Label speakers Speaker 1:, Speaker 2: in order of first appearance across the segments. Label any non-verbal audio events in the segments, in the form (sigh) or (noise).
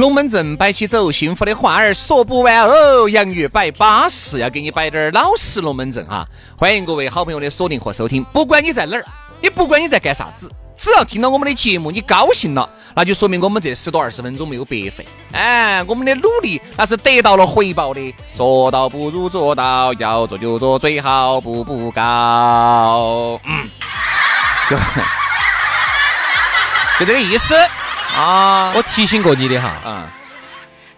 Speaker 1: 龙门阵摆起走，幸福的话儿说不完哦。洋芋摆巴适，要给你摆点儿老实龙门阵哈。欢迎各位好朋友的锁定和收听，不管你在哪儿，你不管你在干啥子，只要听到我们的节目，你高兴了，那就说明我们这十多二十分钟没有白费。哎，我们的努力那是得到了回报的。说到不如做到，要做就做，最好步步高。嗯，就 (laughs) 就这个意思。啊，
Speaker 2: 我提醒过你的哈，
Speaker 1: 嗯，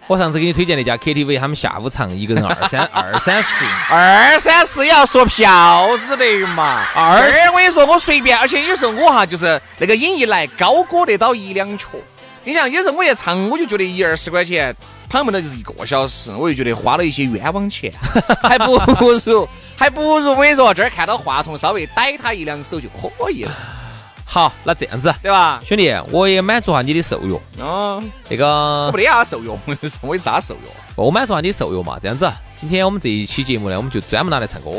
Speaker 2: 我上次给你推荐那家 KTV，他们下午唱一个人二三 (laughs) 二三十，
Speaker 1: 二三十也要说票子的嘛。二，我跟你说，我随便，而且有时候我哈就是那个瘾一来，高歌得到一两曲。你想，有时候我一唱，我就觉得一二十块钱，他们那就是一个小时，我就觉得花了一些冤枉钱，(laughs) 还不如还不如我跟你说，这儿看到话筒稍微逮他一两手就可以了。
Speaker 2: 好，那这样子，
Speaker 1: 对吧，
Speaker 2: 兄弟，我也满足下你的兽药。
Speaker 1: 嗯，
Speaker 2: 那个
Speaker 1: 我没得啥兽药，我有啥兽药？
Speaker 2: 我满足下你兽药嘛。这样子，今天我们这一期节目呢，我们就专门拿来唱歌，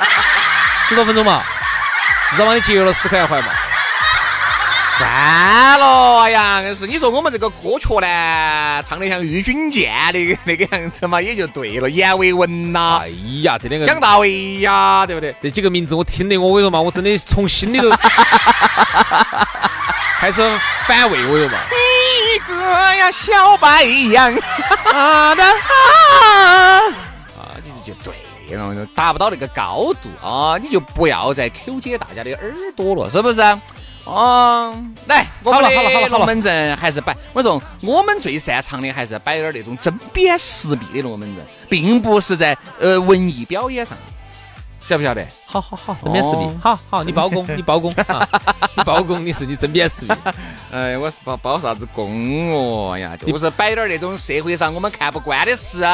Speaker 2: (laughs) 十多分钟嘛，至少帮你节约了十块钱回嘛。
Speaker 1: 算了呀，硬是你说我们这个歌曲呢，唱得像郁钧剑那个那个样子嘛，也就对了。阎维文呐，
Speaker 2: 哎呀，这两个
Speaker 1: 蒋大为呀，对不对？
Speaker 2: 这几个名字我听得，我跟你说嘛，我真的从心里头 (laughs) 开始反胃，我说嘛。
Speaker 1: 一个呀，小白杨，啊的啊，啊，你就对了，达不到那个高度啊，你就不要再抠解大家的耳朵了，是不是？哦，来，我们的龙门阵还是摆。我说我们最擅长的还是摆点那种针砭时弊的龙门阵，并不是在呃文艺表演上，晓不晓得？
Speaker 2: 好好好，针砭时弊，好好，你包公，你包公，(laughs) 你包公，你是你针砭时弊。
Speaker 1: 哎，我是包包啥子公哦呀？就是摆点那种社会上我们看不惯的事。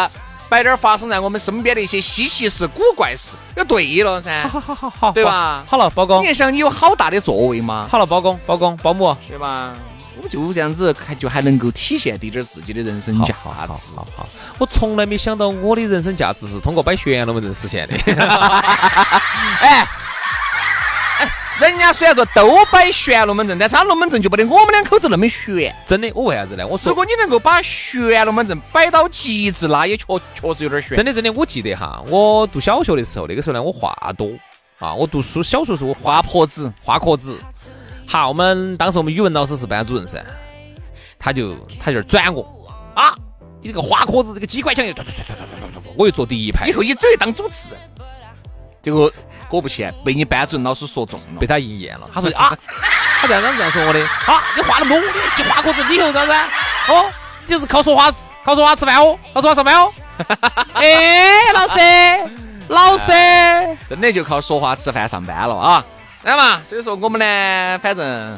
Speaker 1: 摆点发生在我们身边的一些稀奇事、古怪事，就对了噻。
Speaker 2: 好好好好，
Speaker 1: 对吧？
Speaker 2: 好了，包公，
Speaker 1: 你想你有好大的作为吗？
Speaker 2: 好了，包公，包公，保姆，
Speaker 1: 对吧？我们就这样子，还就还能够体现滴点自己的人生价值。
Speaker 2: 好好好，我从来没想到我的人生价值是通过摆悬龙门阵实现的。(laughs) (laughs)
Speaker 1: 哎。人家虽然说都摆悬龙门阵，但是他龙门阵就不得我们两口子那么悬。
Speaker 2: 真的，我为啥子呢？我说，
Speaker 1: 如果你能够把悬龙门阵摆到极致，那也确确实有点悬。
Speaker 2: 真的，真的，我记得哈，我读小学的时候，那个时候呢，我话多啊，我读书小学时候
Speaker 1: 话婆子，
Speaker 2: 话壳子。好，我们当时我们语文老师是班主任噻，他就他就转我啊，你这个话壳子，这个机关枪又我又坐第一排，
Speaker 1: 以后你只会当主持人。结果。果不其然，被你班主任老师说中了，
Speaker 2: 被他应验了。他说啊，他这样子这样说我的啊，你话那么多，你记话壳子，你以后啥子？哦，就是靠说话，靠说话吃饭哦，靠说话上班哦。(laughs) 哎，老师，老师，
Speaker 1: 真的就靠说话吃饭上班了啊？来嘛，所以说我们呢，反正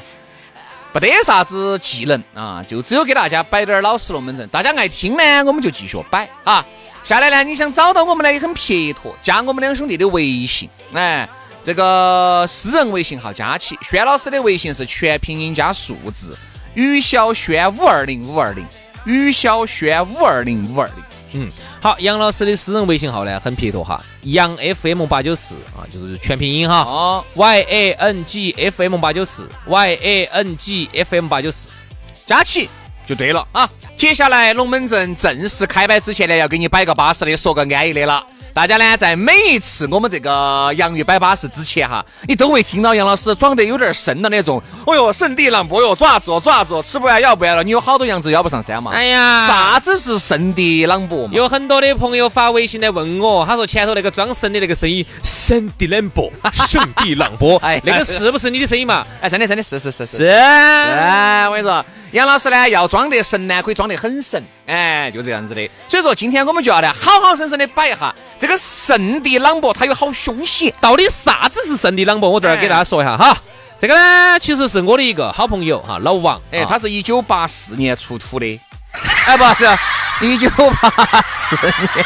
Speaker 1: 不得啥子技能啊，就只有给大家摆点老实龙门阵，大家爱听呢，我们就继续摆啊。下来呢，你想找到我们呢也很撇脱，加我们两兄弟的微信，哎，这个私人微信号加起，轩老师的微信是全拼音加数字，于小轩五二零五二零，于小轩五二零五二零。
Speaker 2: 嗯，好，杨老师的私人微信号呢很撇脱哈，杨 FM 八九四啊，就是全拼音哈，哦，Y A N G F M 八九四，Y A N G F M 八九四，
Speaker 1: 加起。就对了啊！接下来龙门阵正式开摆之前呢，要给你摆个巴适的，说个安逸的了。大家呢，在每一次我们这个洋芋摆巴士之前哈，你都会听到杨老师装得有点神的那种。哦哟，圣地朗博哟，爪子哦，爪子哦，吃不完要不完了。你有好多羊子要不上山嘛？
Speaker 2: 哎呀，
Speaker 1: 啥子是圣地朗博嘛？
Speaker 2: 有很多的朋友发微信来问我，他说前头那个装神的那个声音，
Speaker 3: 圣地朗博，(laughs) 圣地朗博，(laughs)
Speaker 2: 哎，那个是不是你的声音嘛？
Speaker 1: 哎，真的真的是是是
Speaker 2: 是。
Speaker 1: 哎，我跟你说，杨老师呢要装得神呢，可以装得很神，哎，就这样子的。所以说今天我们就要来好好生生的摆一下这个圣地朗博，它有好凶险，
Speaker 2: 到底啥子是圣地朗博？我这儿给大家说一下哈。这个呢，其实是我的一个好朋友哈，老王，
Speaker 1: 哎，他是一九八四年出土的，(laughs) 哎，不是一九八四年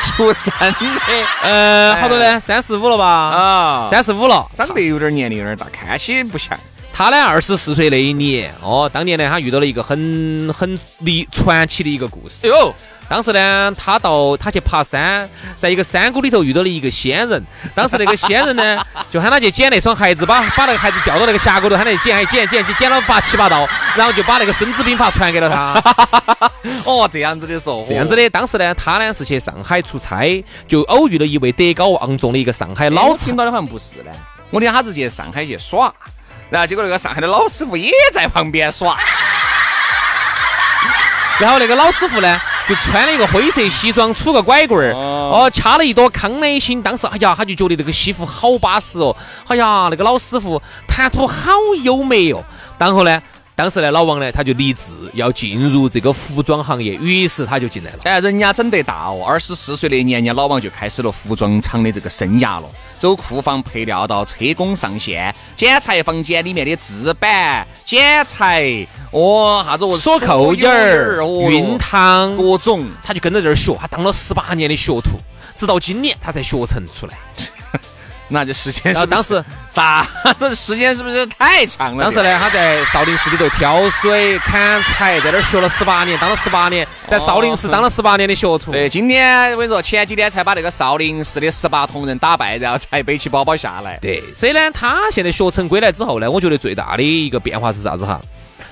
Speaker 1: 出生的，
Speaker 2: 呃，好多呢？三十五了吧？
Speaker 1: 啊，
Speaker 2: 三十五了，
Speaker 1: 长得有点年龄有点大，看起不像。
Speaker 2: 他呢，二十四岁那一年，哦，当年呢，他遇到了一个很很离传奇的一个故事。哎呦！当时呢，他到他去爬山，在一个山谷里头遇到了一个仙人。当时那个仙人呢，(laughs) 就喊他去捡那双鞋子，把把那个鞋子掉到那个峡谷头，喊他去捡，捡，捡，捡，捡了八七八道，然后就把那个《孙子兵法》传给了他。(laughs)
Speaker 1: 哦，这样子的说，
Speaker 2: 这样子的。当时呢，他呢是去上海出差，就偶遇了一位德高望重的一个上海老。
Speaker 1: 听到的好像不是呢，我听他是去上海去耍，然后结果那个上海的老师傅也在旁边耍，(laughs)
Speaker 2: 然后那个老师傅呢。就穿了一个灰色西装，杵个拐棍儿，哦，掐了一朵康乃馨。当时，哎呀，他就觉得这个西服好巴适哦。哎呀，那个老师傅谈吐好优美哦。然后呢，当时呢，老王呢，他就立志要进入这个服装行业，于是他就进来了。
Speaker 1: 哎，人家整得大哦，二十四岁那年，人家老王就开始了服装厂的这个生涯了。走库房配料到车工上线，剪裁房间里面的制板、剪裁，哦，啥子
Speaker 2: 锁扣眼儿、熨烫，
Speaker 1: 各种，
Speaker 2: 他就跟着这儿学，他当了十八年的学徒，直到今年他才学成出来。
Speaker 1: 那这时间是
Speaker 2: 当时 (laughs)
Speaker 1: 啥？这时间是不是太长了？
Speaker 2: 当时呢，他在少林寺里头挑水、砍柴，在那儿学了十八年，当了十八年，在少林寺当了十八年的学徒。
Speaker 1: 对，今天我跟你说，前几天才把那个少林寺的十八铜人打败，然后才背起包包下来。
Speaker 2: 对，所以呢，他现在学成归来之后呢，我觉得最大的一个变化是啥子哈？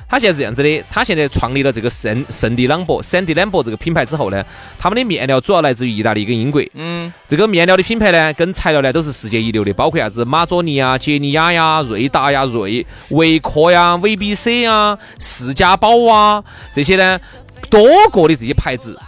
Speaker 2: 他现在是这样子的，他现在创立了这个圣圣地朗博、圣地朗博这个品牌之后呢，他们的面料主要来自于意大利跟英国。嗯，这个面料的品牌呢，跟材料呢都是世界一流的，包括啥子马佐尼啊、杰尼亚呀、瑞达呀、瑞维科呀、VBC 啊、世家宝啊这些呢，多个的这些牌子。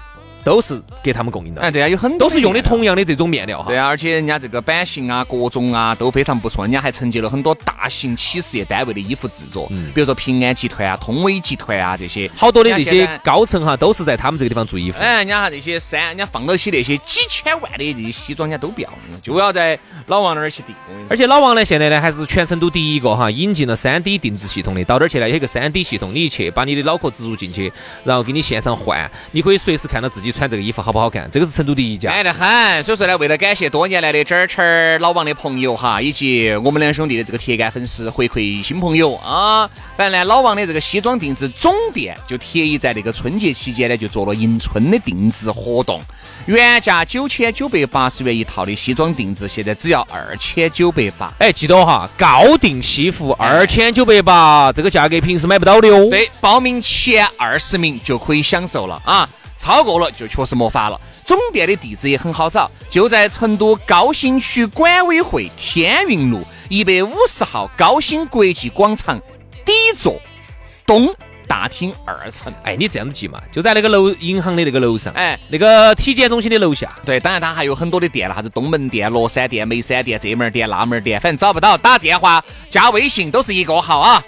Speaker 2: 都是给他们供应的，
Speaker 1: 哎，对啊，有很多
Speaker 2: 都是用的同样的这种面料哈。
Speaker 1: 对啊，而且人家这个版型啊、各种啊都非常不错，人家还承接了很多大型企事业单位的衣服制作，比如说平安集团啊、通威集团啊这些，
Speaker 2: 好多的这些高层哈都是在他们这个地方做衣服。
Speaker 1: 哎，人家哈这些山，人家放到起那些几千万的这些西装，人家都不要，就要在老王那儿去订。
Speaker 2: 而且老王呢，现在呢还是全成都第一个哈引进了三 D 定制系统的，到这儿去呢有一个三 D 系统，你一去把你的脑壳植入进去，然后给你现场换，你可以随时看到自己穿这个衣服好不好。看，这个是成都第一家，
Speaker 1: 爱得很。所以说呢，为了感谢多年来的这儿这儿老王的朋友哈，以及我们两兄弟的这个铁杆粉丝回馈新朋友啊，反正呢，老王的这个西装定制总店就特意在那个春节期间呢，就做了迎春的定制活动，原价九千九百八十元一套的西装定制，现在只要二千九百八。
Speaker 2: 哎，记得哈，高定西服二千九百八，这个价格平时买不到的哦。
Speaker 1: 对，报名前二十名就可以享受了啊。超过了就确实没法了。总店的地址也很好找，就在成都高新区管委会天运路一百五十号高新国际广场底座东大厅二层。
Speaker 2: 哎，你这样子记嘛，就在那个楼银行的那个楼上，哎，那个体检中心的楼下。
Speaker 1: 对，当然它还有很多的店了，啥子东门店、乐山店、眉山店、这门店、那门店，反正找不到，打电话加微信都是一个号啊，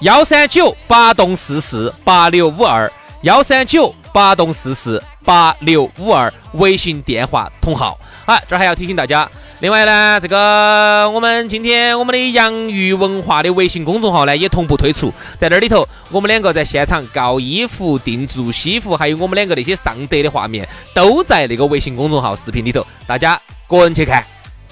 Speaker 2: 幺三九八栋四四八六五二。幺三九八栋四四八六五二，微信电话同号。好，这儿还要提醒大家，另外呢，这个我们今天我们的洋芋文化的微信公众号呢也同步推出，在这里头，我们两个在现场搞衣服、定做西服，还有我们两个那些上德的画面，都在那个微信公众号视频里头，大家个人去看。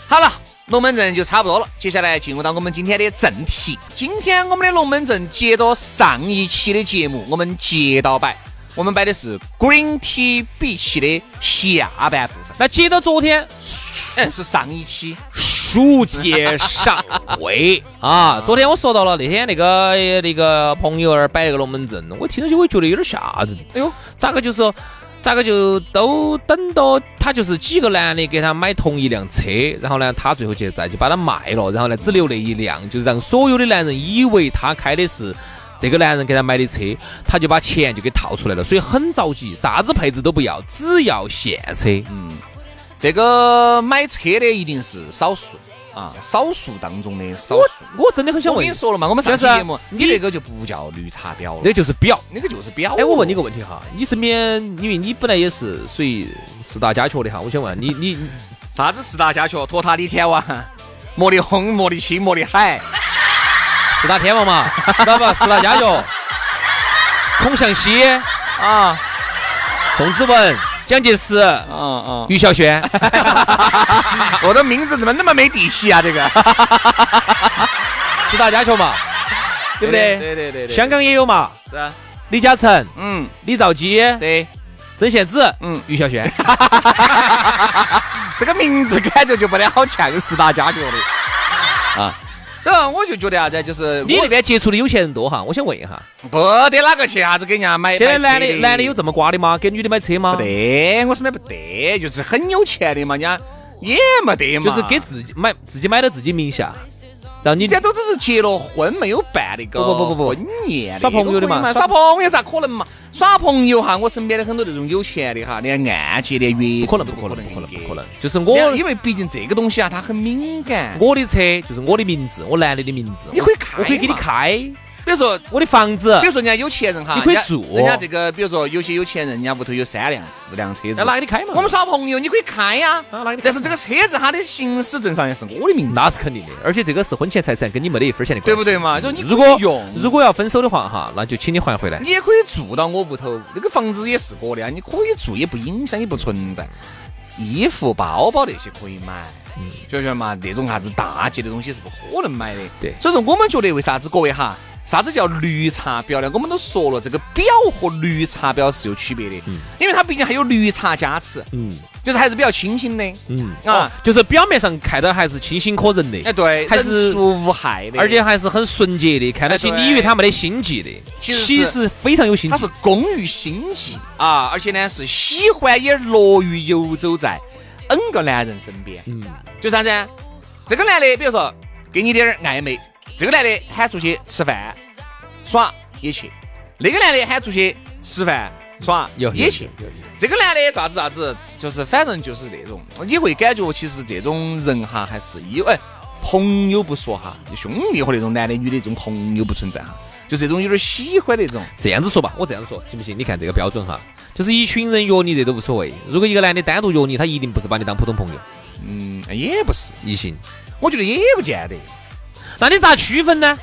Speaker 1: 好了。龙门阵就差不多了，接下来进入到我们今天的正题。今天我们的龙门阵接着上一期的节目，我们接到摆，我们摆的是 Green 奇的下半部分。
Speaker 2: 那接到昨天，
Speaker 1: 嗯，是上一期
Speaker 2: 书接上回 (laughs) 啊。昨天我说到了那天那个那个朋友那儿摆那个龙门阵，我听上去我觉得有点吓人。哎呦，咋个就是说？咋个就都等到他就是几个男的给他买同一辆车，然后呢，他最后去再去把它卖了，然后呢，只留那一辆，就让所有的男人以为他开的是这个男人给他买的车，他就把钱就给套出来了，所以很着急，啥子配置都不要，只要现车。嗯，
Speaker 1: 这个买车的一定是少数啊，少数当中的少数。
Speaker 2: 我真的很想问，
Speaker 1: 我跟你说了嘛，我们上期节目，你那个就不叫绿茶婊了，
Speaker 2: 那就是婊，
Speaker 1: 那个就是婊。
Speaker 2: 哎，我问你个问题哈，你身边，因为你本来也是属于四大家雀的哈，我想问你，你
Speaker 1: 啥子四大家雀？托塔李天王、魔力红、魔力青、魔力海，
Speaker 2: 四大天王嘛，知道吧？四 (laughs) 大家族，孔祥熙啊，宋子文。蒋介石，嗯嗯，于小轩，(laughs)
Speaker 1: 我的名字怎么那么没底气啊？这个 (laughs)
Speaker 2: 四大家族嘛，对不对？
Speaker 1: 对对对对。
Speaker 2: 香港也有嘛？
Speaker 1: 是啊。
Speaker 2: 李嘉诚，
Speaker 1: 嗯，
Speaker 2: 李兆基，
Speaker 1: 对。
Speaker 2: 曾宪梓，
Speaker 1: 嗯，
Speaker 2: 于小轩。
Speaker 1: 这个名字感觉就不得好像四大家族的啊。这我就觉得啥子，就是
Speaker 2: 你那边接触的有钱人多哈，我想问一下，
Speaker 1: 不得哪个去啥子给人家买？
Speaker 2: 现在男的男的有这么瓜的吗？给女的买车吗？
Speaker 1: 不得，我是买不得，就是很有钱的嘛，人家也没得嘛，
Speaker 2: 就是给自己买，自己买到自己名下。让你
Speaker 1: 这都只是结了婚没有办那个
Speaker 2: 不不不不
Speaker 1: 婚宴
Speaker 2: 耍朋友的嘛，
Speaker 1: 耍朋友咋可能嘛？耍朋友哈，我身边的很多这种有钱的哈，连按揭连月
Speaker 2: 不可能不可能不可能不可能，就是我
Speaker 1: 因为毕竟这个东西啊，它很敏感。
Speaker 2: 我的车就是我的名字，我男的的名字，
Speaker 1: 你可以开，
Speaker 2: 我可以给你开。
Speaker 1: 比如说
Speaker 2: 我的房子，
Speaker 1: 比如说人家有钱人哈，
Speaker 2: 你可以住。
Speaker 1: 人家这个，比如说有些有钱人，人家屋头有三辆、四辆车子，
Speaker 2: 那拿给你开嘛？
Speaker 1: 我们耍朋友，你可以开呀。但是这个车子它的行驶证上也是我的名字，
Speaker 2: 那是肯定的。而且这个是婚前财产，跟你没得一分钱的关系，
Speaker 1: 对不对嘛？就你
Speaker 2: 如果用，如果要分手的话哈，那就请你还回来。
Speaker 1: 你也可以住到我屋头，那个房子也是我的啊，你可以住，也不影响，也不存在。衣服、包包那些可以买，嗯，晓得嘛？那种啥子大件的东西是不可能买的。
Speaker 2: 对，
Speaker 1: 所以说我们觉得为啥子各位哈？啥子叫绿茶婊呢？我们都说了，这个婊和绿茶婊是有区别的，嗯，因为它毕竟还有绿茶加持，嗯，就是还是比较清醒的，
Speaker 2: 嗯。啊，就是表面上看到还是清醒可人的，
Speaker 1: 哎对，
Speaker 2: 还是
Speaker 1: 无害的，
Speaker 2: 而且还是很纯洁的，看到起你以为他没得心计的，其实非常有心计，
Speaker 1: 他是工于心计啊，而且呢是喜欢也乐于游走在 N 个男人身边，嗯，就啥子？这个男的，比如说给你点儿暧昧。这个男的喊出去吃饭耍也去，那个男的喊出去吃饭耍也去。这个男的咋子咋子，就是反正就是那种，你会感觉其实这种人哈还是有哎，朋友不说哈，兄弟和那种男的女的这种朋友不存在哈，就这种有点喜欢那种。
Speaker 2: 这样子说吧，我这样说行不行？你看这个标准哈，就是一群人约你这都无所谓。如果一个男的单独约你，他一定不是把你当普通朋友。
Speaker 1: 嗯，也不是
Speaker 2: 异性，
Speaker 1: 我觉得也不见得。
Speaker 2: 那你咋区分呢？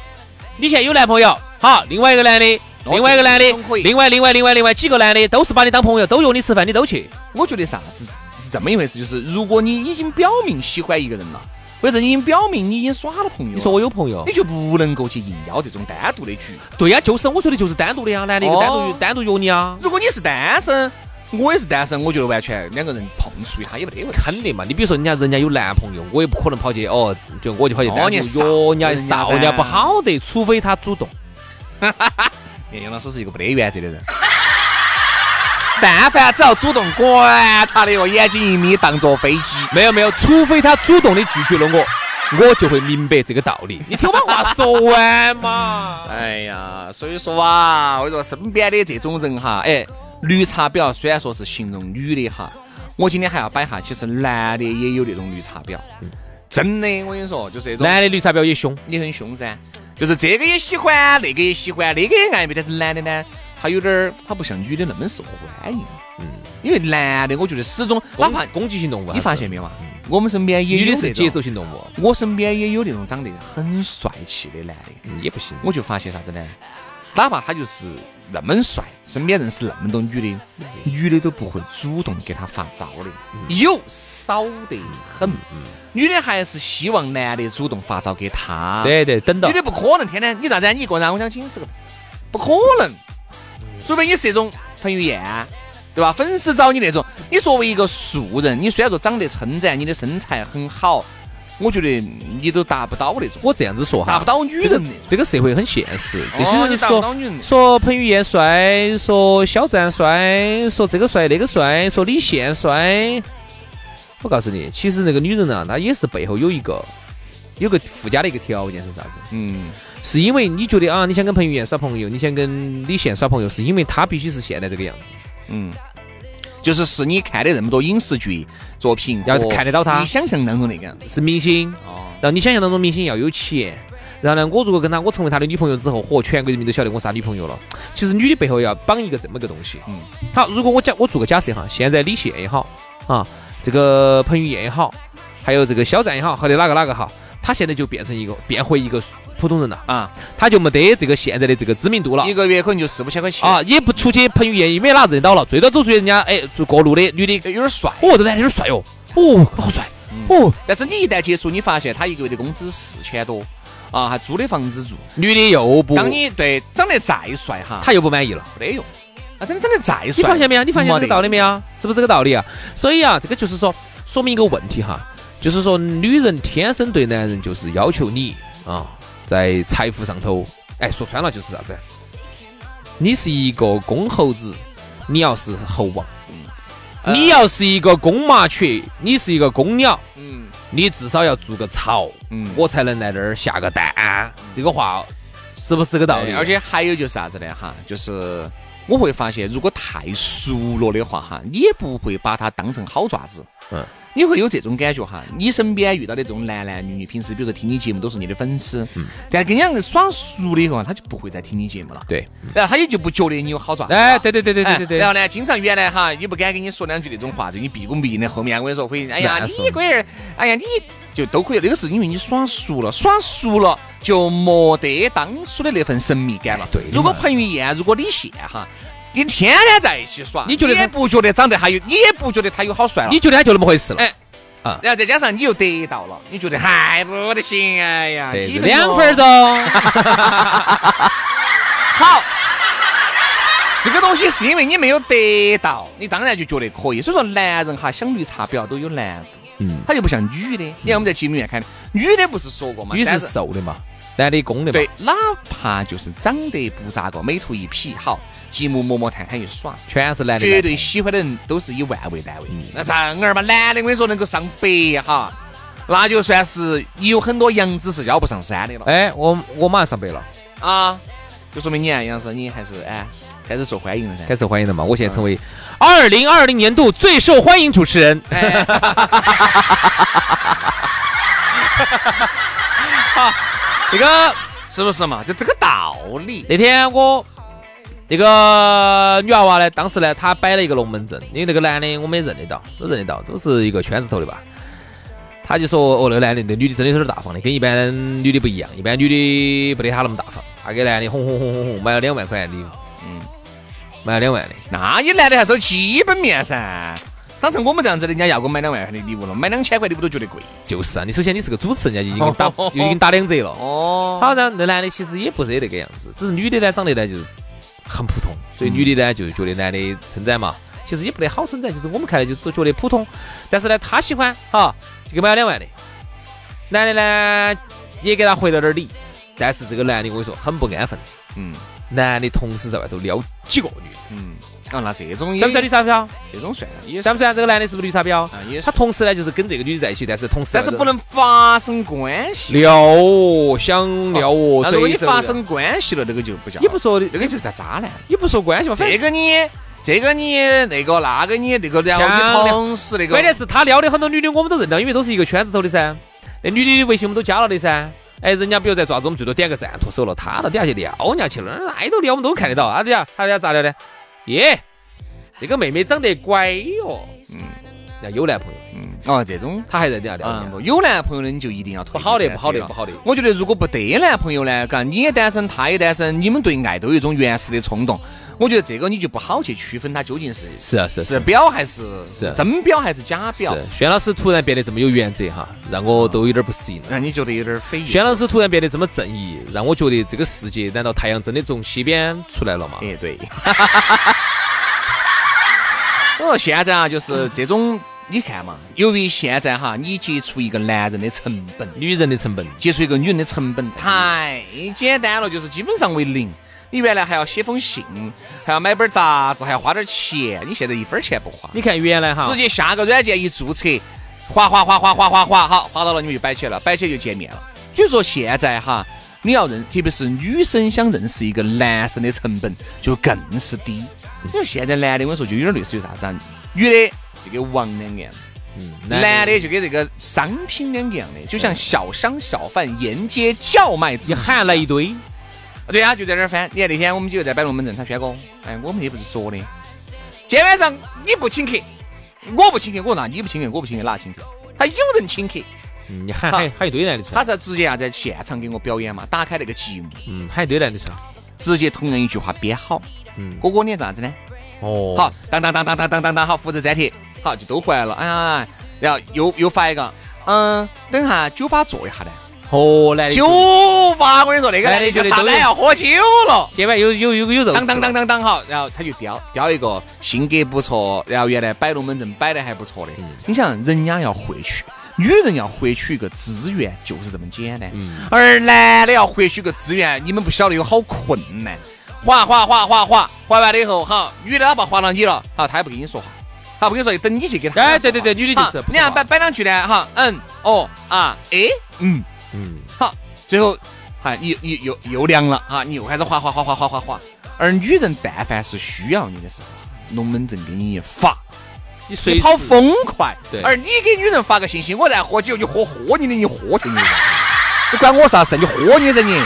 Speaker 2: 你现在有男朋友，好，另外一个男的，另外一个男的，另外另外另外另外几个男的都是把你当朋友，都约你吃饭，你都去。
Speaker 1: 我觉得啥子是这么一回事，就是如果你已经表明喜欢一个人了，或者已经表明你已经耍了朋友，
Speaker 2: 你说我有朋友，
Speaker 1: 你就不能够去硬邀这种单独的局。
Speaker 2: 对呀，就是我说的就是单独的呀，男的一个单独单独约你啊。
Speaker 1: 如果你是单身。我也是单身，我觉得完全两个人碰触一下也没得问题。
Speaker 2: 肯定嘛，你比如说人家人家有男朋友，我也不可能跑去哦，就我就跑去单独约人家少，人家不好的，除非他主动。
Speaker 1: 哈哈哈杨老师是一个不得原则的人，(laughs) 但凡只要主动，管他的哟，眼睛一眯当坐飞机。
Speaker 2: 没有没有，除非他主动的拒绝了我，我就会明白这个道理。你听我把话说完嘛。(laughs)
Speaker 1: 哎呀，所以说啊，我说身边的这种人哈，哎。绿茶婊虽然说是形容女的哈，我今天还要摆下，其实男的也有那种绿茶婊，真的，我跟你说，就是那种
Speaker 2: 男的绿茶婊也凶，
Speaker 1: 也很凶噻，就是这个也喜欢，那个也喜欢，那个也暧昧，但是男的呢，他有点儿，他不像女的那么受欢迎，嗯，因为男的我觉得始终哪怕
Speaker 2: 攻击性动物，
Speaker 1: 你发现没有嘛？我们身边也有
Speaker 2: 女的是接受性动物，
Speaker 1: 我身边也有那种长得很帅气的男的，
Speaker 2: 也不行，
Speaker 1: 我就发现啥子呢？哪怕他就是那么帅，身边认识那么多女的，女的都不会主动给他发招的，有少得很。女的还是希望男的主动发招给她。
Speaker 2: 对对，等到
Speaker 1: 女的不可能天天你咋子？你一个人，我想请你吃个，不可能。除非你是那种彭于晏，对吧？粉丝找你那种。你作为一个素人，你虽然说长得称赞，你的身材很好。我觉得你都达不到那种，
Speaker 2: 我这样子说哈，
Speaker 1: 达不到女
Speaker 2: 这个
Speaker 1: 人。
Speaker 2: 这个社会很现实，这些人
Speaker 1: 哦你
Speaker 2: 说
Speaker 1: 女人
Speaker 2: 说彭于晏帅，说肖战帅，说这个帅那个帅，说李现帅。我告诉你，其实那个女人呢，她也是背后有一个有个附加的一个条件是啥子？
Speaker 1: 嗯，
Speaker 2: 是因为你觉得啊，你想跟彭于晏耍朋友，你想跟李现耍朋友，是因为他必须是现在这个样子。
Speaker 1: 嗯，就是是你看的那么多影视剧作品，
Speaker 2: 要看得到他
Speaker 1: 你想象当中那个样子。
Speaker 2: 是明星，
Speaker 1: 哦，
Speaker 2: 然后你想象当中明星要有钱，然后呢，我如果跟他，我成为他的女朋友之后，嚯，全国人民都晓得我是他女朋友了。其实女的背后要绑一个这么个东西。
Speaker 1: 嗯，
Speaker 2: 好，如果我假我做个假设哈，现在李现也好啊，这个彭于晏也好，还有这个肖战也好，或者哪个哪个好，他现在就变成一个变回一个普通人了，
Speaker 1: 啊，
Speaker 2: 他就没得这个现在的这个知名度了
Speaker 1: 一。个月可能就四五千块钱
Speaker 2: 啊，，也不出去，彭于晏也没哪认到了，最多走出去人家哎，做过路的女的，
Speaker 1: 有点帅。
Speaker 2: 哦，这男的有点帅哦，哦，好帅，哦，
Speaker 1: 但是你一旦接触，你发现他一个月的工资四千多，啊，还租的房子住。
Speaker 2: 女的又不，
Speaker 1: 当你对长得再帅哈，
Speaker 2: 他又不满意了。
Speaker 1: 没得用。啊，真的长得再帅，
Speaker 2: 你发现没有？你发现这个道理
Speaker 1: 没
Speaker 2: 没有？是不是这个道理啊？所以啊，这个就是说，说明一个问题哈，就是说，女人天生对男人就是要求你啊，在财富上头，哎，说穿了就是啥子？你是一个公猴子，你要是猴王；你要是一个公麻雀，你是一个公鸟，
Speaker 1: 嗯
Speaker 2: 你至少要筑个巢，
Speaker 1: 嗯
Speaker 2: 我才能在那儿下个蛋。这个话是不是个道理？
Speaker 1: 而且还有就是啥子呢？哈，就是我会发现，如果太熟了的话，哈，你也不会把它当成好爪子。
Speaker 2: 嗯，
Speaker 1: 你会有这种感觉哈。你身边遇到的这种男男女女，平时比如说听你节目都是你的粉丝，嗯，但跟你两个耍熟了以后啊，他就不会再听你节目了。
Speaker 2: 对，
Speaker 1: 然后他也就不觉得你有好爪子。
Speaker 2: 哎，对对对对对
Speaker 1: 哎
Speaker 2: 对对。
Speaker 1: 然后呢，经常原来哈也不敢跟你说两句那种话，就你毕恭毕敬的。后面我跟你说会，哎呀，你龟儿，哎呀，你就都可以。那个是因为你耍熟了，耍熟了就没得当初的那份神秘感了。
Speaker 2: 对
Speaker 1: 如果彭于晏，如果李现哈。跟天天在一起耍，
Speaker 2: 你觉得你
Speaker 1: 也不觉得长得还有，你也不觉得他有好帅了，
Speaker 2: 你觉得他就那么回事了？
Speaker 1: 哎
Speaker 2: 啊
Speaker 1: 然后再加上你又得到了，你觉得还不得行？哎呀，
Speaker 2: 两分
Speaker 1: 钟
Speaker 2: 钟。(laughs)
Speaker 1: 好，这个东西是因为你没有得到，你当然就觉得可以。所以说，男人哈想绿茶婊都有难度，
Speaker 2: 嗯，
Speaker 1: 他就不像女的。你看我们在节目里面看的，女的不是说过嘛，
Speaker 2: 女是瘦的嘛，男的公的嘛。
Speaker 1: 对，哪怕就是长得不咋个，美图一匹好，节目摸摸探探一耍，
Speaker 2: 全是男的。
Speaker 1: 绝对喜欢的人都是以万为单位。那正儿八男的，我跟你说能够上百哈，那就算是你有很多杨子是要不上山的了。
Speaker 2: 哎，我我马上上百了，
Speaker 1: 啊，就说明你杨老师你还是哎开始受欢迎了噻。
Speaker 2: 开始欢迎了嘛。我现在成为二零二零年度最受欢迎主持人。
Speaker 1: 哎，(laughs) (laughs)
Speaker 2: 这个
Speaker 1: 是不是嘛？就这个道理。
Speaker 2: 那天我那个女娃娃呢，当时呢，她摆了一个龙门阵，因为那个男的我们也认得到，都认得到，都是一个圈子头的吧。他就说，哦，那个男的，那女的真的是有点大方的，跟一般女的不一样，一般女的不得他那么大方。他给男的哄哄哄哄哄，买了两万块钱礼物，
Speaker 1: 嗯，
Speaker 2: 买了两万的。
Speaker 1: 那你男的还是有基本面噻。长成我们这样子的，人家要给我买两万块的礼物了，买两千块礼物都觉得贵。
Speaker 2: 就是啊，你首先你是个主持人，人家就已经给你打，就 (laughs) 已经给你打两折了。
Speaker 1: 哦，
Speaker 2: 好，然后那男的其实也不是那个样子，只是女的呢长得呢就是很普通，所以女的呢就觉得男的称赞嘛，其实也不得好称赞，就是我们看来就是都觉得普通，但是呢他喜欢，哈，就给买了两万的，男的呢也给他回了点儿礼，但是这个男的我跟你说很不安分，
Speaker 1: 嗯。
Speaker 2: 男的同时在外头撩几个女的，
Speaker 1: 嗯，啊，那这种也
Speaker 2: 算不算绿茶婊？
Speaker 1: 这种算也
Speaker 2: 算不算这个男的是不是绿茶婊？
Speaker 1: 啊也
Speaker 2: 他同时呢就是跟这个女的在一起，但是同时
Speaker 1: 但是不能发生关系。
Speaker 2: 撩哦，想撩哦，
Speaker 1: 那如果你发生关系了，那个就不叫，
Speaker 2: 也不说的，
Speaker 1: 那个就叫渣男。
Speaker 2: 也不说关系嘛，
Speaker 1: 这个你，这个你，那个那个你，那个然后
Speaker 2: 像
Speaker 1: 你同时那个，
Speaker 2: 关键是他撩的很多女的，我们都认到，因为都是一个圈子头的噻。那女的微信我们都加了的噻。哎，人家比如在爪子，我们最多点个赞，脱手了，他到底下去撩人家去了，那爱都撩，我们都看得到。啊，对呀，他底下咋撩的？耶，这个妹妹长得乖哟，嗯，人家有男朋友，
Speaker 1: 嗯，哦，这种
Speaker 2: 他还在底下撩
Speaker 1: 啊，
Speaker 2: 人家。
Speaker 1: 不有男朋友的你就一定要退
Speaker 2: 不好的，不好的，不好的。
Speaker 1: 我觉得如果不得男朋友呢，嘎，你也单身，他也单身，你们对爱都有一种原始的冲动。我觉得这个你就不好去区分他究竟是
Speaker 2: 是啊，是
Speaker 1: 是表还是
Speaker 2: 是
Speaker 1: 真表还是假表。
Speaker 2: 是。轩老师突然变得这么有原则哈，让我都有点不适应了。
Speaker 1: 让你觉得有点匪夷。
Speaker 2: 轩老师突然变得这么正义，让我觉得这个世界，难道太阳真的从西边出来了吗？
Speaker 1: 哎，对。(laughs) 我说现在啊，就是这种你看嘛，由于现在哈，你接触一个男人的成本，
Speaker 2: 女人的成本，
Speaker 1: 接触一个女人的成本太简单了，就是基本上为零。你原来还要写封信，还要买本杂志，还要花点钱，你现在一分钱不花，
Speaker 2: 你看原来哈，
Speaker 1: 直接下个软件一注册，划划划划划划划，好，划到了你们就摆起来了，摆起来就见面了。比如说现在哈，你要认，特别是女生想认识一个男生的成本就更是低。因为现在男的，我跟你说就有点类似于啥子啊？女的就跟王两样，嗯，男的就跟这个商品两个样的，就像小商小贩沿街叫卖，
Speaker 2: 一喊来一堆。
Speaker 1: 对啊，就在那儿翻。你看那天我们几个在摆龙门阵，他轩哥，哎，我们也不是说的，今天晚上你不请客，我不请客，我那你不请客，我不请客，哪请客？他有人请客，
Speaker 2: 嗯，你喊喊喊一堆来的，
Speaker 1: 他在直接啊在现场给我表演嘛，打开那个节目，
Speaker 2: 嗯，喊一堆来的，
Speaker 1: 直接同样一句话编好，嗯，哥哥你做啥子呢？哦，好，当当当当当当当当，好，复制粘贴，好，就都回来了，哎呀，然后又又发一个，嗯，等下酒吧坐一下呢。
Speaker 2: 哦，来
Speaker 1: 酒吧，我跟你说，那个男的就是来要喝酒了。
Speaker 2: 今晚有有有有肉。
Speaker 1: 当当当当当好，然后他就雕雕一个性格不错，然后原来摆龙门阵摆的还不错的。你想，人家要回去，女人要获取一个资源就是这么简单。而男的要获取个资源，你们不晓得有好困难。划划划划划，划完了以后，好，女的哪怕划到你了，好，他也不跟你说话。好，不跟你说，等你去给他。
Speaker 2: 哎，对对对，女的就是。
Speaker 1: 你看摆摆两句呢，哈，嗯，哦，啊，哎，嗯。嗯，好，最后，哈，你你又又凉了，哈，你又开始划划划划划划划。而女人但凡是需要你的时候，龙门阵给你一发，
Speaker 2: 你随
Speaker 1: 跑疯快。
Speaker 2: 对。
Speaker 1: 而你给女人发个信息，我在喝酒，你喝喝你的，你喝去你。你管我啥事？你喝你噻你。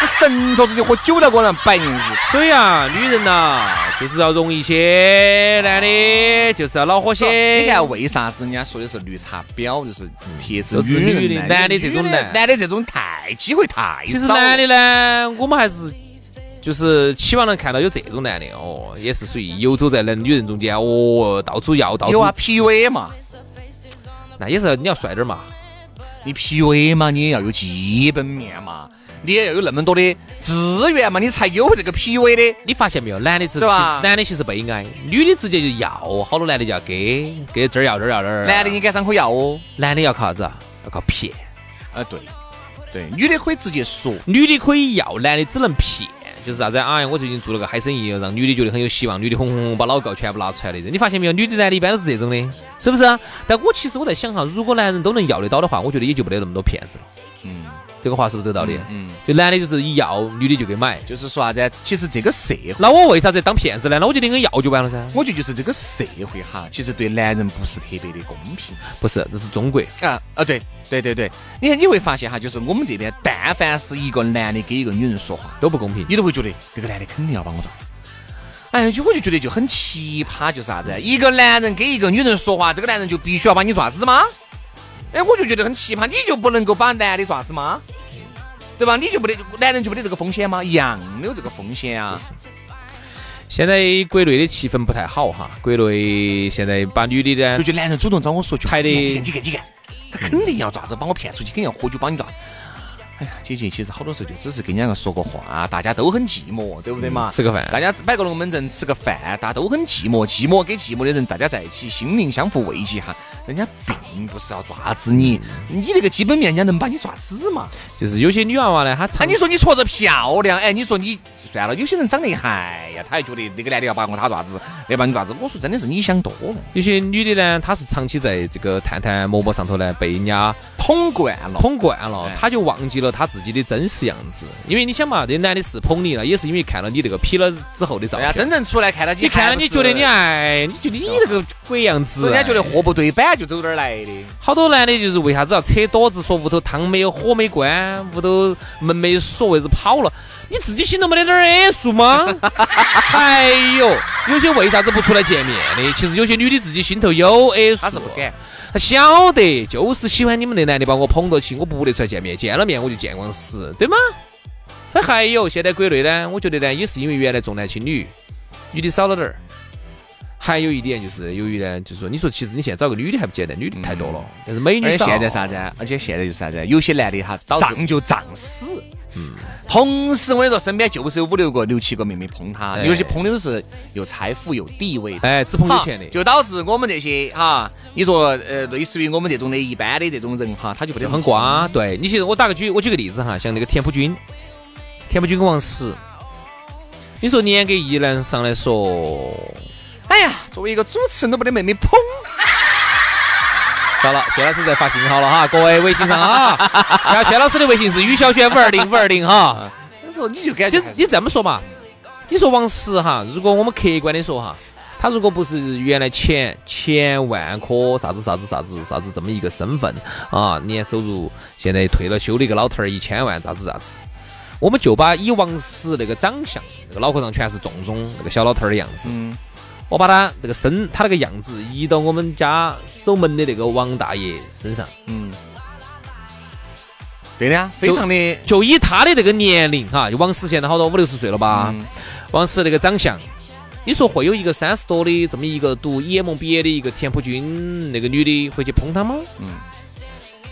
Speaker 1: 你神说子就喝酒了，个人白硬是。
Speaker 2: 所以啊，女人呐，就是要容易些，男的就是要恼火些。
Speaker 1: 你看为啥子人家说的是绿茶婊，就是贴子女
Speaker 2: 的，男的这种男，
Speaker 1: 男的这种太机会太
Speaker 2: 少。其实男的呢，我们还是就是期望能看到有这种男的哦，也是属于游走在男女人中间哦，到处要到处。
Speaker 1: 有啊，PUA 嘛，
Speaker 2: 那也是你要帅点嘛，
Speaker 1: 你 PUA 嘛，你也要有基本面嘛。你也要有那么多的资源嘛，你才有这个 PUA 的。
Speaker 2: 你发现没有？男的是吧？男的其实悲哀，女的直接就要，好多男的就要给，给这儿要这儿要这儿。
Speaker 1: 男的你敢张口要哦？
Speaker 2: 男的要靠啥子？要靠骗。
Speaker 1: 啊，对，对，女的可以直接说，
Speaker 2: 女的可以要，男的只能骗。就是啥子？哎呀，我最近做了个嗨生意，让女的觉得很有希望，女的哄哄把老高全部拿出来的人。你发现没有？女的男的一般都是这种的，是不是？但我其实我在想哈，如果男人都能要得到的话，我觉得也就没得那么多骗子了。嗯。这个话是不是这个道理？嗯，就男的就是一要，女的就给买，
Speaker 1: 就是说啥子？其实这个社会，
Speaker 2: 那我为啥子当骗子呢？那我就连个要就完了噻。
Speaker 1: 我觉得就是这个社会哈，其实对男人不是特别的公平。
Speaker 2: 不是，这是中国
Speaker 1: 啊啊！对对对对，你看你会发现哈，就是我们这边，但凡是一个男的给一个女人说话
Speaker 2: 都不公平，
Speaker 1: 你都会觉得这个男的肯定要把我抓。哎，就我就觉得就很奇葩，就是啥子？一个男人给一个女人说话，这个男人就必须要把你抓子吗？哎，我就觉得很奇葩，你就不能够把男的抓子吗？对吧？你就不得男人就不得这个风险吗？一样有这个风险啊。
Speaker 2: 现在国内的气氛不太好哈，国内现在把女的呢，
Speaker 1: 就觉得男人主动找我说
Speaker 2: 排的，
Speaker 1: 你看你看你看，他肯定要咋子把我骗出去，肯定要喝酒帮你抓。哎呀，姐姐，其实好多时候就只是跟两个说个话，大家都很寂寞，对不对嘛？
Speaker 2: 吃个饭，
Speaker 1: 大家摆个龙门阵，吃个饭，大家都很寂寞，寂寞跟寂寞的人，大家在一起，心灵相互慰藉哈。人家并不是要抓子你，你那个基本面，人家能把你抓子嘛？
Speaker 2: 就是有些女娃娃呢，她，
Speaker 1: 你说你矬子漂亮，哎，你说你。算了，有些人长得嗨呀，她还觉得那个男的要把我他爪子，要把你爪子。我说真的是你想多了。
Speaker 2: 有些女的呢，她是长期在这个探探、陌陌上头呢，被人家
Speaker 1: 捅惯了，
Speaker 2: 捅惯了，她就忘记了她自己的真实样子。因为你想嘛，这男的是捧你了，也是因为看了你这个 P 了之后的照片。
Speaker 1: 真正出来看到你，
Speaker 2: 你看了你觉得你哎，你觉得你这个鬼样子，
Speaker 1: 人家觉得货不对版就走这儿来的。
Speaker 2: 好多男的就是为啥子要扯躲子，说屋头汤没有火没关，屋头门没锁，为子跑了？你自己心头没得点儿数吗？(laughs) 还有有些为啥子不出来见面的？其实有些女的自己心头有约束，
Speaker 1: 她是不敢，
Speaker 2: 她晓得就是喜欢你们那男的把我捧到起，我不得出来见面，见了面我就见光死，对吗？他还有现在国内呢，我觉得呢也是因为原来重男轻女，女的少了点儿。还有一点就是由于呢，就是说你说其实你现在找个女的还不简单，女的太多了，但是美女少。
Speaker 1: 现在啥子？而且现在就是啥子？有些男的哈仗就仗死。同时我跟你说，身边就是有五六个、六七个妹妹捧他，
Speaker 2: 哎。
Speaker 1: 有些捧的都是有财富、有地位的。
Speaker 2: 哎，只捧有钱的，
Speaker 1: 就导致我们这些哈，你说呃，类似于我们这种的一般的这种人哈，他就不得
Speaker 2: 就很瓜。对。你其实我打个举，我举个例子哈，像那个田朴珺，田朴珺跟王石，你说严格意义上来说，
Speaker 1: 哎呀，作为一个主持人都不得妹妹捧，
Speaker 2: 到了，薛老师在发信号了哈，各位微信上啊，(laughs) 薛薛老师的微信是于小轩五二零五二零哈。
Speaker 1: 有时候你就感觉
Speaker 2: 就你这么说嘛，你说王石哈，如果我们客观的说哈，他如果不是原来前前万科啥子啥子啥子啥子这么一个身份啊，年收入现在退了休的一个老头儿一千万啥子啥子，我们就把以王石那个长相，那个脑壳上全是重重那个小老头儿的样子，
Speaker 1: 嗯，
Speaker 2: 我把他那个身他那个样子移到我们家守门的那个王大爷身上，
Speaker 1: 嗯，对的呀，非常的
Speaker 2: 就以他的这个年龄哈，就王石现在好多五六十岁了吧？
Speaker 1: 嗯
Speaker 2: 王石那个长相，你说会有一个三十多的这么一个读 EMBA 的一个田朴珺那个女的会去碰他吗？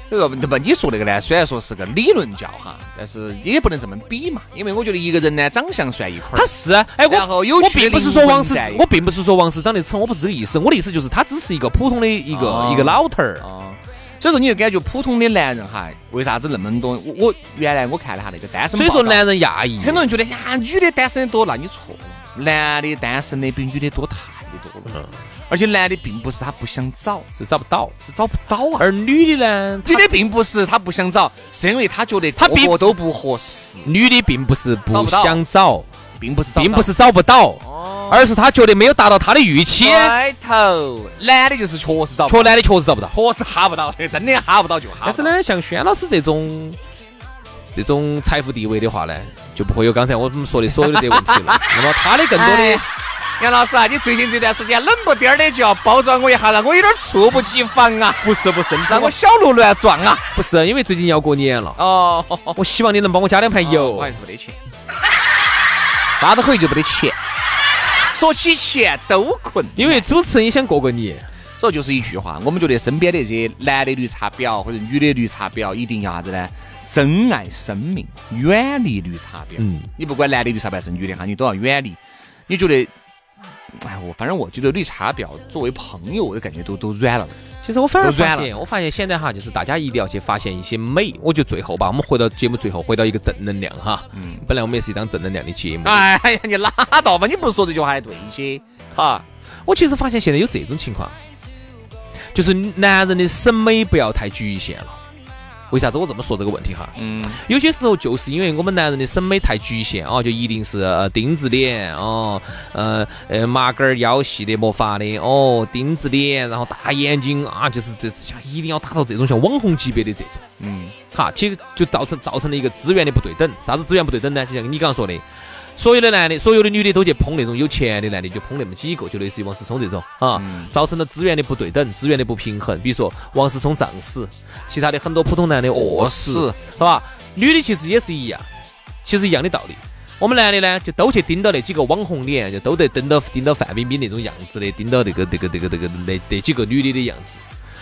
Speaker 1: 这个那么你说那个呢，虽然说是个理论教哈，但是也不能这么比嘛，因为我觉得一个人呢，长相算一块儿
Speaker 2: 他，是啊，哎，我我并不是说王石，我并不是说王石长得丑，我不是这个意思，我的意思就是他只是一个普通的一个、
Speaker 1: 哦
Speaker 2: 一个老头儿。
Speaker 1: 啊，所以说你就感觉普通的男人哈，为啥子那么多？我我原来我看了哈那个单身，
Speaker 2: 所以说，男人压抑，
Speaker 1: 很多人觉得呀，女的单身的多，那你错了，男的单身的比女的多太多了，
Speaker 2: 嗯
Speaker 1: 而且男的并不是他不想找，
Speaker 2: 是找不到，
Speaker 1: 是找不到啊。
Speaker 2: 而女的呢，
Speaker 1: 女的并不是他不想找，是因为他觉得
Speaker 2: 他并
Speaker 1: 个个都不合适，
Speaker 2: 女的并不是不想找，
Speaker 1: 并不是找
Speaker 2: 并不是找不到，而是他觉得没有达到他的预期。
Speaker 1: 对头，男的就是确实找不到，
Speaker 2: 确男的确实找不到。
Speaker 1: 确实哈不到，真的哈不到就哈到。
Speaker 2: 但是呢，像轩老师这种这种财富地位的话呢，就不会有刚才我们说的所有的这些问题了。(laughs) 那么他的更多
Speaker 1: 哎
Speaker 2: 的，
Speaker 1: 杨老师啊，你最近这段时间冷不丁儿的就要包装我一下，让我有点猝不及防啊，
Speaker 2: 不是不是，
Speaker 1: 让我小鹿乱撞啊。
Speaker 2: 不是因为最近要过年了，
Speaker 1: 哦，(laughs)
Speaker 2: 我希望你能帮我加两盘
Speaker 1: 我
Speaker 2: 油
Speaker 1: 还。是没得钱，啥都可以就没得钱。说起钱都困，
Speaker 2: 因为主持人也想过过年，
Speaker 1: 所以就是一句话，我们觉得身边的这些男的绿茶婊或者女的绿茶婊，一定要啥子呢？珍爱生命，远离绿茶婊。
Speaker 2: 嗯，
Speaker 1: 你不管男的绿茶婊还是女的哈，你都要远离。你觉得？哎，我反正我觉得绿茶婊作为朋友，我的感觉都都软了。
Speaker 2: 其实我反而发现，我发现现在哈，就是大家一定要去发现一些美。我觉得最后吧，我们回到节目最后，回到一个正能量哈。嗯，本来我们也是一档正能量的节目。
Speaker 1: 哎呀，你拉倒吧！你不说这句话还对些。哈，
Speaker 2: 我其实发现现在有这种情况，就是男人的审美不要太局限了。为啥子我这么说这个问题哈？
Speaker 1: 嗯，
Speaker 2: 有些时候就是因为我们男人的审美太局限哦，就一定是呃丁字脸哦，呃呃麻杆儿腰细的没法的哦，丁字脸，然后大眼睛啊，就是这像一定要达到这种像网红级别的这种，
Speaker 1: 嗯，
Speaker 2: 哈，其实就造成造成了一个资源的不对等。啥子资源不对等呢？就像你刚刚说的。所有的男的，所有的女的都去捧那种有钱的男的，就捧那么几个，就类似于王思聪这种啊，造成了资源的不对等，资源的不平衡。比如说王思聪胀死，其他的很多普通男的饿死，是吧？女的其实也是一样，其实一样的道理。我们男的呢，就都去盯到那几个网红脸，就都得盯到盯到范冰冰那种样子的，盯到那个那个那个那个那那几个女的的样子，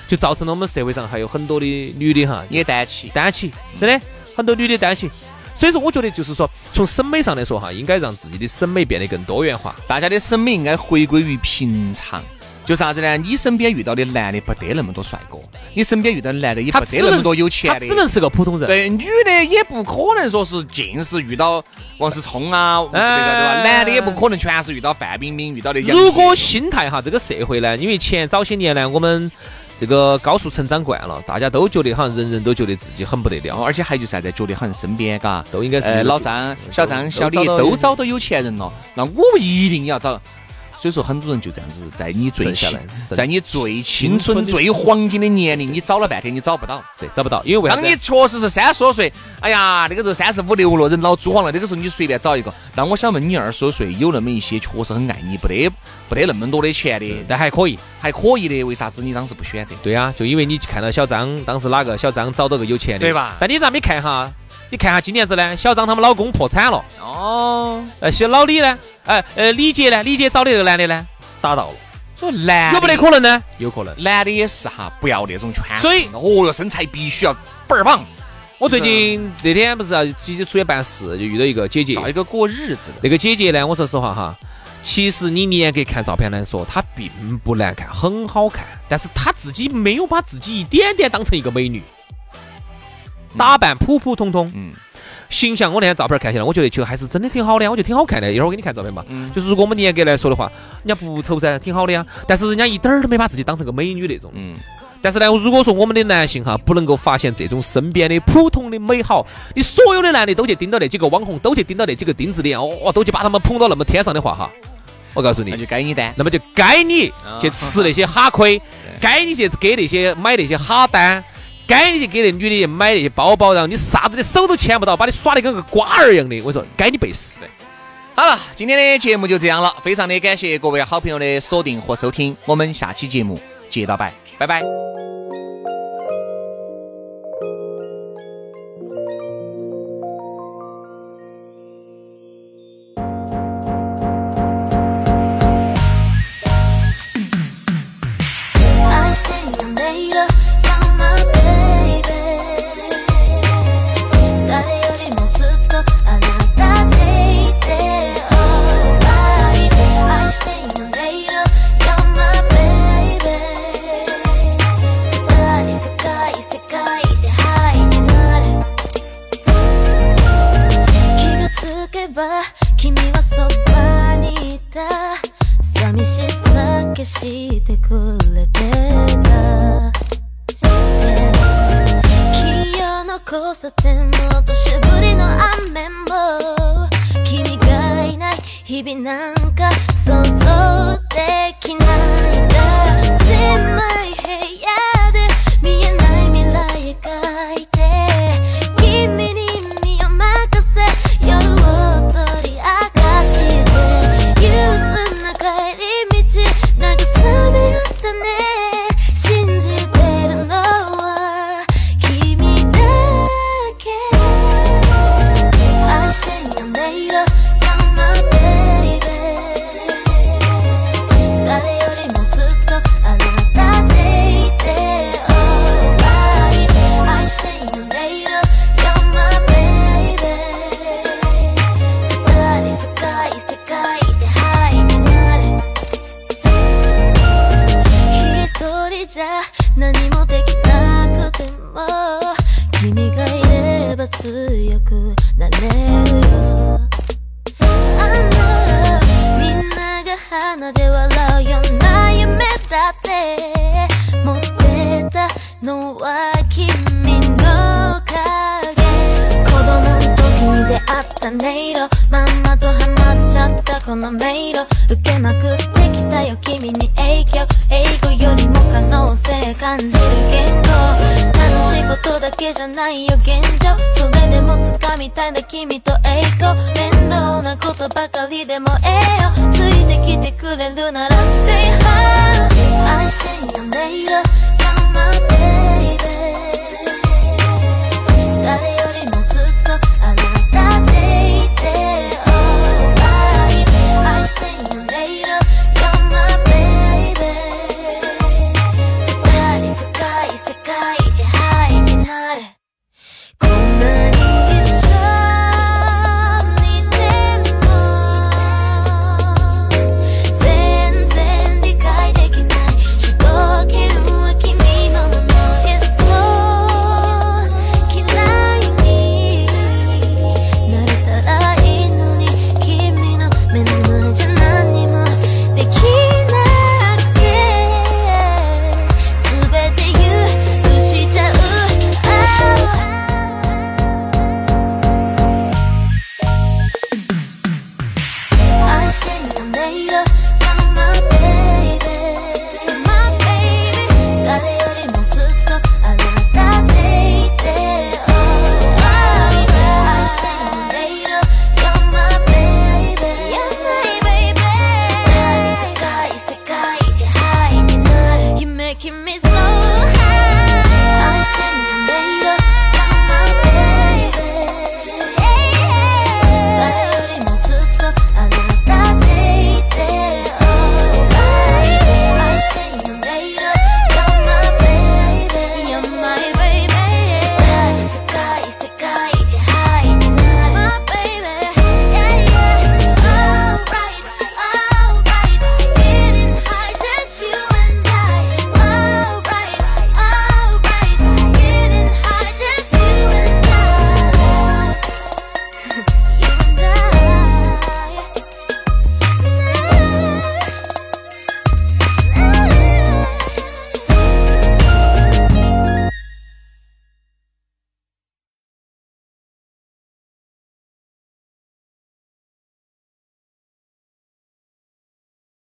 Speaker 2: 就造成了我们社会上还有很多的女的哈，
Speaker 1: 也单起。
Speaker 2: 单起，真的很多女的单起。所以说，我觉得就是说，从审美上来说哈，应该让自己的审美变得更多元化。
Speaker 1: 大家的审美应该回归于平常。就啥子呢？你身边遇到的男的不得那么多帅哥，你身边遇到的男的也不得那么多有钱的。
Speaker 2: 他只能是个普通人。
Speaker 1: 对，女的也不可能说是尽是遇到王思聪啊，那个对吧？
Speaker 2: 哎
Speaker 1: 男的也不可能全是遇到范冰冰，遇到的
Speaker 2: 如果心态哈，这个社会呢，因为前早些年呢，我们这个高速成长惯了，大家都觉得好像人人都觉得自己很不得了，
Speaker 1: 而且还就是啥子，觉得好像身边嘎
Speaker 2: 都应该是
Speaker 1: 呃老张、小张、小李都找到有钱人了，那我们一定要找。所以说，很多人就这样子，在你最
Speaker 2: 下来，
Speaker 1: 在你最青春、最黄金的年龄，你找了半天，你找不到。
Speaker 2: 对找不到，因为为
Speaker 1: 当你确实是三十多岁，哎呀，那个时候三十五六了，人老珠黄了，那个时候你随便找一个。但我想问你，二十多岁有那么一些确实很爱你，不得不得那么多的钱的，
Speaker 2: 但还可以。
Speaker 1: 还可以的，为啥子你当时不选择？
Speaker 2: 对啊、就因为你看到小张，当时哪个小张找到个有钱的，
Speaker 1: 对吧
Speaker 2: 但你咋没看哈？你看下今年子呢，小张他们老公破产了，
Speaker 1: 哦，
Speaker 2: 呃，些老李呢，哎呃，李姐呢，李姐找的这个男的呢，打到了，
Speaker 1: 说男
Speaker 2: 有没得可能呢？有可能。
Speaker 1: 男的也是哈，不要那种圈
Speaker 2: 所以
Speaker 1: 哦哟，身材必须要倍儿棒，
Speaker 2: 我最近那天不是要直接出去办事，就遇到一个姐姐，
Speaker 1: 找一个过日子的。
Speaker 2: 那个姐姐呢，我说实话哈，其实你严格看照片来说，她并不难看，很好看，但是她自己没有把自己一点点当成一个美女，打扮普普通通，
Speaker 1: 嗯，
Speaker 2: 形象我那天照片看起来，我觉得其实还是真的挺好的呀，我觉得挺好看的。一会儿我给你看照片嘛。
Speaker 1: 嗯
Speaker 2: 就是如果我们严格来说的话，人家不丑噻，挺好的呀。但是人家一点儿都没把自己当成个美女那种。
Speaker 1: 嗯，
Speaker 2: 但是呢，如果说我们的男性哈不能够发现这种身边的普通的美好，你所有的男的都去盯到那几个网红，都去盯到那几个钉子脸，哦，都去把他们捧到那么天上的话哈，我告诉你
Speaker 1: 那，就该你担。
Speaker 2: 那么就该你去吃那些哈亏，该你去给那些买那些哈单，该你去给那女的买那些包包，然后你啥子的手都牵不到，把你耍的跟个瓜儿一样的，我说该你背时的。
Speaker 1: 好了，今天的节目就这样了，非常的感谢各位好朋友的锁定和收听，我们下期节目接着拜，拜
Speaker 4: 拜。